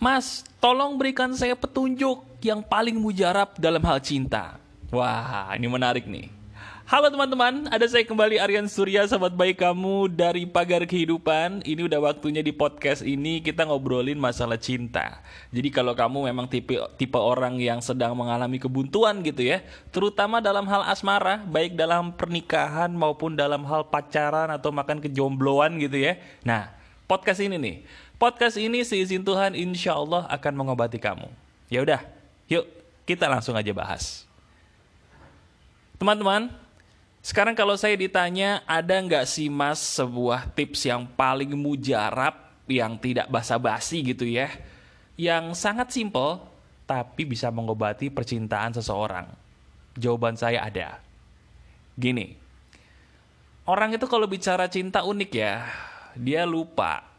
Mas, tolong berikan saya petunjuk yang paling mujarab dalam hal cinta. Wah, ini menarik nih. Halo teman-teman, ada saya kembali Aryan Surya, sahabat baik kamu dari Pagar Kehidupan. Ini udah waktunya di podcast ini kita ngobrolin masalah cinta. Jadi kalau kamu memang tipe tipe orang yang sedang mengalami kebuntuan gitu ya, terutama dalam hal asmara, baik dalam pernikahan maupun dalam hal pacaran atau makan kejombloan gitu ya. Nah, podcast ini nih, podcast ini seizin Tuhan insya Allah akan mengobati kamu. Ya udah, yuk kita langsung aja bahas. Teman-teman, sekarang kalau saya ditanya, ada nggak sih mas sebuah tips yang paling mujarab, yang tidak basa-basi gitu ya, yang sangat simple, tapi bisa mengobati percintaan seseorang? Jawaban saya ada. Gini, orang itu kalau bicara cinta unik ya, dia lupa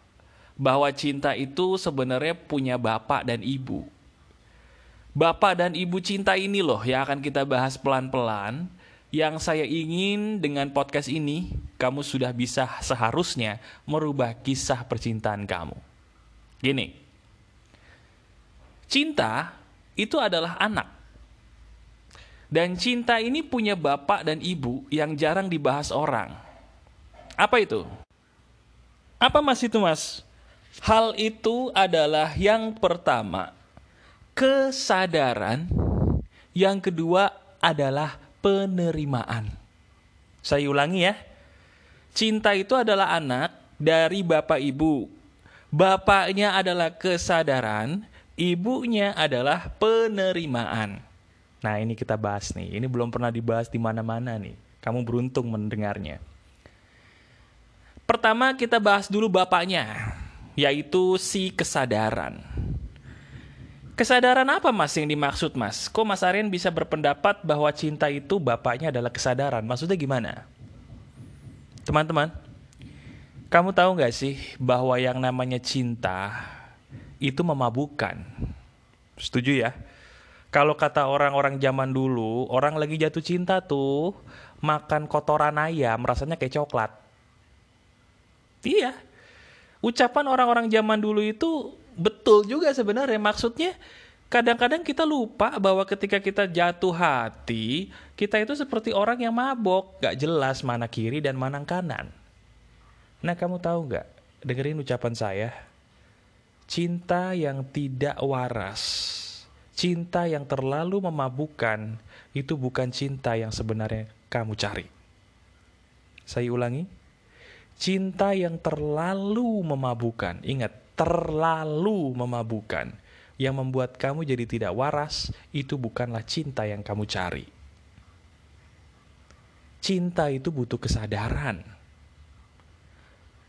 bahwa cinta itu sebenarnya punya bapak dan ibu. Bapak dan ibu cinta ini loh yang akan kita bahas pelan-pelan yang saya ingin dengan podcast ini, kamu sudah bisa seharusnya merubah kisah percintaan kamu. Gini, cinta itu adalah anak. Dan cinta ini punya bapak dan ibu yang jarang dibahas orang. Apa itu? Apa mas itu mas? Hal itu adalah yang pertama, kesadaran. Yang kedua adalah penerimaan. Saya ulangi ya. Cinta itu adalah anak dari bapak ibu. Bapaknya adalah kesadaran, ibunya adalah penerimaan. Nah, ini kita bahas nih. Ini belum pernah dibahas di mana-mana nih. Kamu beruntung mendengarnya. Pertama kita bahas dulu bapaknya, yaitu si kesadaran. Kesadaran apa mas yang dimaksud mas? Kok mas Aryan bisa berpendapat bahwa cinta itu bapaknya adalah kesadaran? Maksudnya gimana? Teman-teman, kamu tahu gak sih bahwa yang namanya cinta itu memabukkan? Setuju ya? Kalau kata orang-orang zaman dulu, orang lagi jatuh cinta tuh makan kotoran ayam rasanya kayak coklat. Iya. Ucapan orang-orang zaman dulu itu betul juga sebenarnya. Maksudnya kadang-kadang kita lupa bahwa ketika kita jatuh hati kita itu seperti orang yang mabok. Gak jelas mana kiri dan mana kanan. Nah kamu tahu gak? Dengerin ucapan saya. Cinta yang tidak waras cinta yang terlalu memabukkan itu bukan cinta yang sebenarnya kamu cari. Saya ulangi cinta yang terlalu memabukkan ingat terlalu memabukkan yang membuat kamu jadi tidak waras, itu bukanlah cinta yang kamu cari. Cinta itu butuh kesadaran.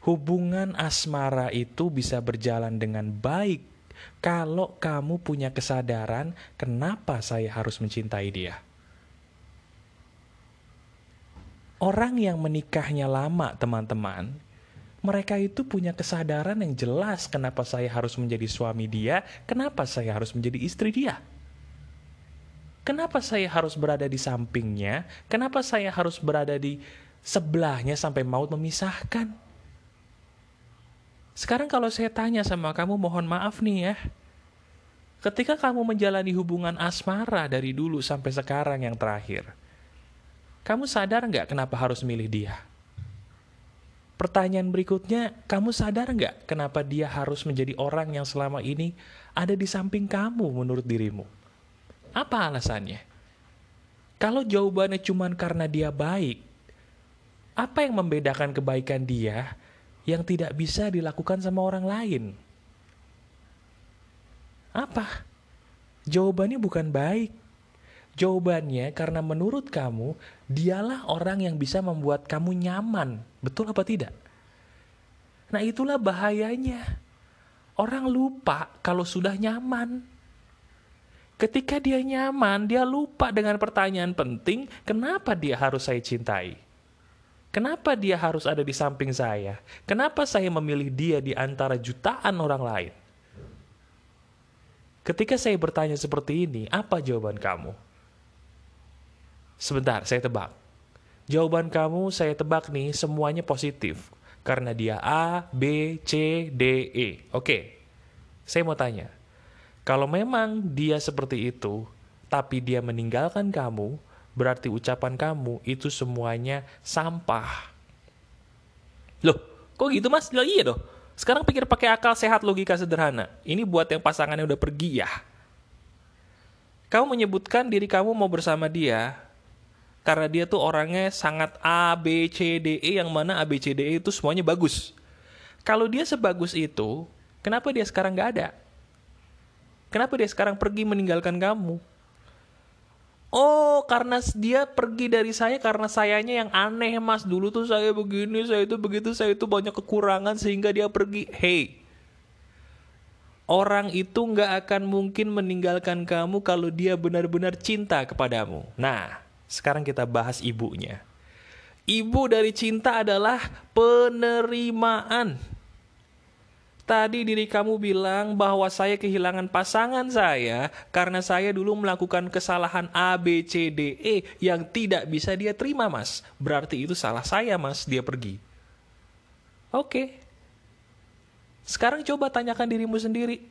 Hubungan asmara itu bisa berjalan dengan baik kalau kamu punya kesadaran kenapa saya harus mencintai dia. Orang yang menikahnya lama, teman-teman, mereka itu punya kesadaran yang jelas kenapa saya harus menjadi suami dia, kenapa saya harus menjadi istri dia. Kenapa saya harus berada di sampingnya? Kenapa saya harus berada di sebelahnya sampai maut memisahkan? Sekarang kalau saya tanya sama kamu, mohon maaf nih ya. Ketika kamu menjalani hubungan asmara dari dulu sampai sekarang yang terakhir, kamu sadar nggak kenapa harus milih dia? Pertanyaan berikutnya, kamu sadar nggak kenapa dia harus menjadi orang yang selama ini ada di samping kamu menurut dirimu? Apa alasannya? Kalau jawabannya cuma karena dia baik, apa yang membedakan kebaikan dia yang tidak bisa dilakukan sama orang lain? Apa? Jawabannya bukan baik. Jawabannya karena menurut kamu, dialah orang yang bisa membuat kamu nyaman. Betul apa tidak? Nah itulah bahayanya. Orang lupa kalau sudah nyaman. Ketika dia nyaman, dia lupa dengan pertanyaan penting, kenapa dia harus saya cintai? Kenapa dia harus ada di samping saya? Kenapa saya memilih dia di antara jutaan orang lain? Ketika saya bertanya seperti ini, apa jawaban kamu? Sebentar, saya tebak. Jawaban kamu saya tebak nih semuanya positif. Karena dia A, B, C, D, E. Oke, saya mau tanya. Kalau memang dia seperti itu, tapi dia meninggalkan kamu, berarti ucapan kamu itu semuanya sampah. Loh, kok gitu mas? Loh iya dong. Sekarang pikir pakai akal sehat logika sederhana. Ini buat yang pasangannya udah pergi ya. Kamu menyebutkan diri kamu mau bersama dia karena dia tuh orangnya sangat A, B, C, D, E yang mana A, B, C, D, E itu semuanya bagus. Kalau dia sebagus itu, kenapa dia sekarang gak ada? Kenapa dia sekarang pergi meninggalkan kamu? Oh, karena dia pergi dari saya karena sayanya yang aneh, Mas. Dulu tuh saya begini, saya itu begitu, saya itu banyak kekurangan sehingga dia pergi. Hey, orang itu nggak akan mungkin meninggalkan kamu kalau dia benar-benar cinta kepadamu. Nah, sekarang kita bahas ibunya. Ibu dari cinta adalah penerimaan. Tadi diri kamu bilang bahwa saya kehilangan pasangan saya karena saya dulu melakukan kesalahan A, B, C, D, E yang tidak bisa dia terima, Mas. Berarti itu salah saya, Mas. Dia pergi. Oke. Sekarang coba tanyakan dirimu sendiri.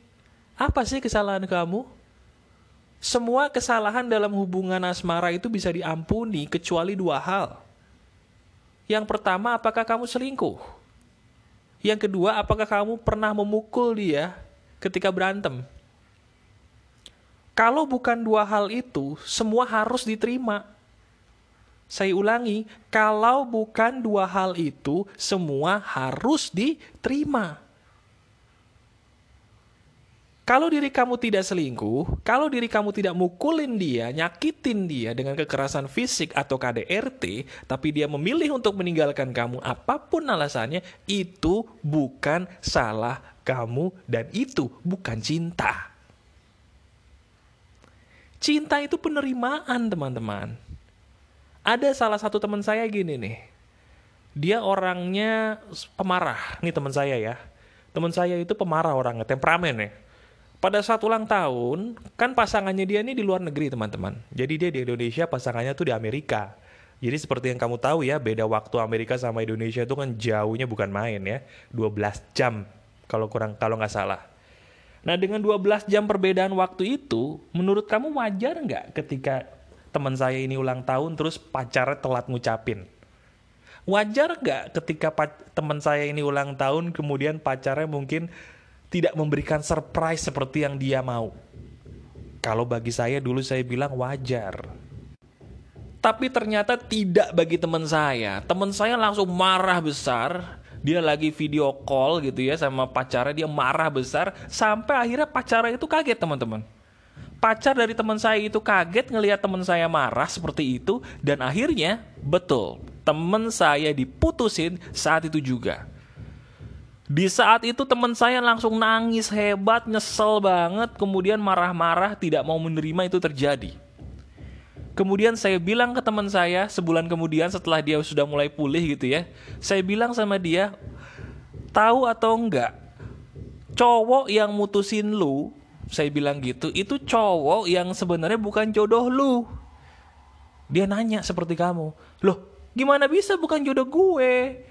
Apa sih kesalahan kamu? Semua kesalahan dalam hubungan asmara itu bisa diampuni kecuali dua hal. Yang pertama, apakah kamu selingkuh? Yang kedua, apakah kamu pernah memukul dia ketika berantem? Kalau bukan dua hal itu, semua harus diterima. Saya ulangi, kalau bukan dua hal itu, semua harus diterima. Kalau diri kamu tidak selingkuh, kalau diri kamu tidak mukulin dia, nyakitin dia dengan kekerasan fisik atau KDRT, tapi dia memilih untuk meninggalkan kamu apa pun alasannya, itu bukan salah kamu dan itu bukan cinta. Cinta itu penerimaan, teman-teman. Ada salah satu teman saya gini nih. Dia orangnya pemarah. Ini teman saya ya. Teman saya itu pemarah orangnya, temperamen ya pada saat ulang tahun, kan pasangannya dia ini di luar negeri teman-teman. Jadi dia di Indonesia, pasangannya tuh di Amerika. Jadi seperti yang kamu tahu ya, beda waktu Amerika sama Indonesia itu kan jauhnya bukan main ya. 12 jam kalau kurang kalau nggak salah. Nah dengan 12 jam perbedaan waktu itu, menurut kamu wajar nggak ketika teman saya ini ulang tahun terus pacarnya telat ngucapin? Wajar nggak ketika teman saya ini ulang tahun kemudian pacarnya mungkin tidak memberikan surprise seperti yang dia mau. Kalau bagi saya dulu saya bilang wajar. Tapi ternyata tidak bagi teman saya. Teman saya langsung marah besar. Dia lagi video call gitu ya sama pacarnya, dia marah besar sampai akhirnya pacarnya itu kaget teman-teman. Pacar dari teman saya itu kaget ngelihat teman saya marah seperti itu dan akhirnya betul teman saya diputusin saat itu juga. Di saat itu teman saya langsung nangis hebat, nyesel banget, kemudian marah-marah tidak mau menerima itu terjadi. Kemudian saya bilang ke teman saya sebulan kemudian setelah dia sudah mulai pulih gitu ya. Saya bilang sama dia, tahu atau enggak, cowok yang mutusin lu, saya bilang gitu, itu cowok yang sebenarnya bukan jodoh lu. Dia nanya seperti kamu, loh gimana bisa bukan jodoh gue?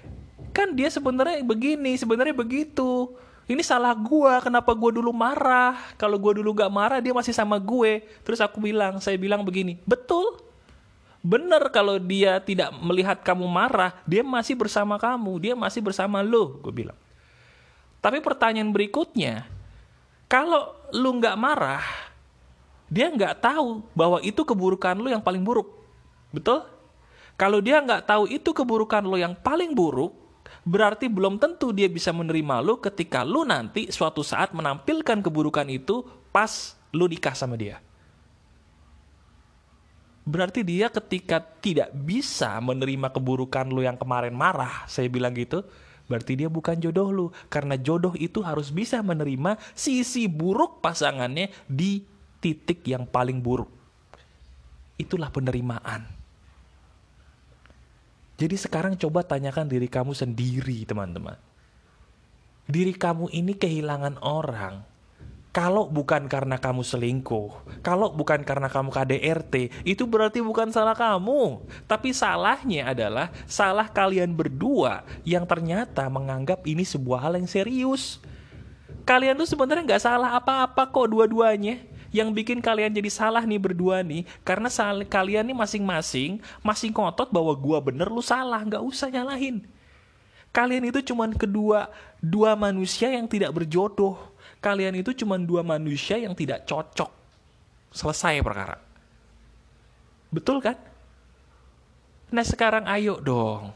Kan dia sebenarnya begini sebenarnya begitu. Ini salah gua kenapa gua dulu marah? Kalau gua dulu gak marah dia masih sama gue. Terus aku bilang saya bilang begini betul. Benar kalau dia tidak melihat kamu marah dia masih bersama kamu dia masih bersama lo gue bilang. Tapi pertanyaan berikutnya kalau lu nggak marah dia nggak tahu bahwa itu keburukan lu yang paling buruk. Betul? Kalau dia nggak tahu itu keburukan lo yang paling buruk berarti belum tentu dia bisa menerima lu ketika lu nanti suatu saat menampilkan keburukan itu pas lu nikah sama dia. Berarti dia ketika tidak bisa menerima keburukan lu yang kemarin marah, saya bilang gitu, berarti dia bukan jodoh lu. Karena jodoh itu harus bisa menerima sisi buruk pasangannya di titik yang paling buruk. Itulah penerimaan. Jadi sekarang coba tanyakan diri kamu sendiri, teman-teman. Diri kamu ini kehilangan orang. Kalau bukan karena kamu selingkuh, kalau bukan karena kamu KDRT, itu berarti bukan salah kamu. Tapi salahnya adalah salah kalian berdua yang ternyata menganggap ini sebuah hal yang serius. Kalian tuh sebenarnya nggak salah apa-apa kok dua-duanya. Yang bikin kalian jadi salah nih berdua nih, karena kalian nih masing-masing masing ngotot bahwa gua bener lu salah, nggak usah nyalahin. Kalian itu cuman kedua dua manusia yang tidak berjodoh. Kalian itu cuman dua manusia yang tidak cocok. Selesai perkara. Betul kan? Nah sekarang ayo dong.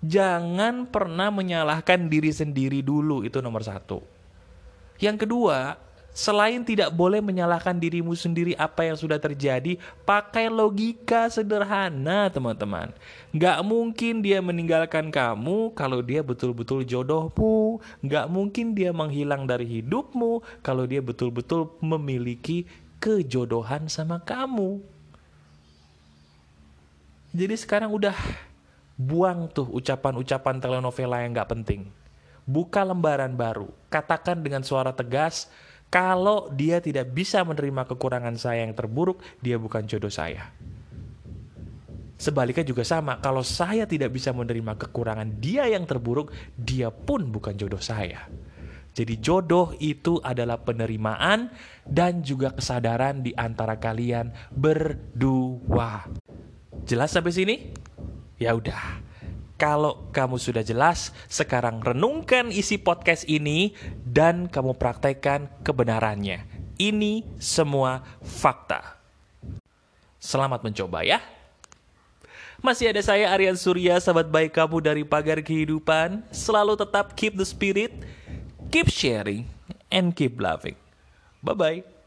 Jangan pernah menyalahkan diri sendiri dulu, itu nomor satu. Yang kedua, Selain tidak boleh menyalahkan dirimu sendiri apa yang sudah terjadi, pakai logika sederhana teman-teman. Gak mungkin dia meninggalkan kamu kalau dia betul-betul jodohmu. Gak mungkin dia menghilang dari hidupmu kalau dia betul-betul memiliki kejodohan sama kamu. Jadi sekarang udah buang tuh ucapan-ucapan telenovela yang gak penting. Buka lembaran baru. Katakan dengan suara tegas, kalau dia tidak bisa menerima kekurangan saya yang terburuk, dia bukan jodoh saya. Sebaliknya juga sama, kalau saya tidak bisa menerima kekurangan dia yang terburuk, dia pun bukan jodoh saya. Jadi jodoh itu adalah penerimaan dan juga kesadaran di antara kalian berdua. Jelas sampai sini? Ya udah. Kalau kamu sudah jelas, sekarang renungkan isi podcast ini dan kamu praktekkan kebenarannya. Ini semua fakta. Selamat mencoba ya. Masih ada saya Aryan Surya, sahabat baik kamu dari Pagar Kehidupan. Selalu tetap keep the spirit, keep sharing, and keep loving. Bye-bye.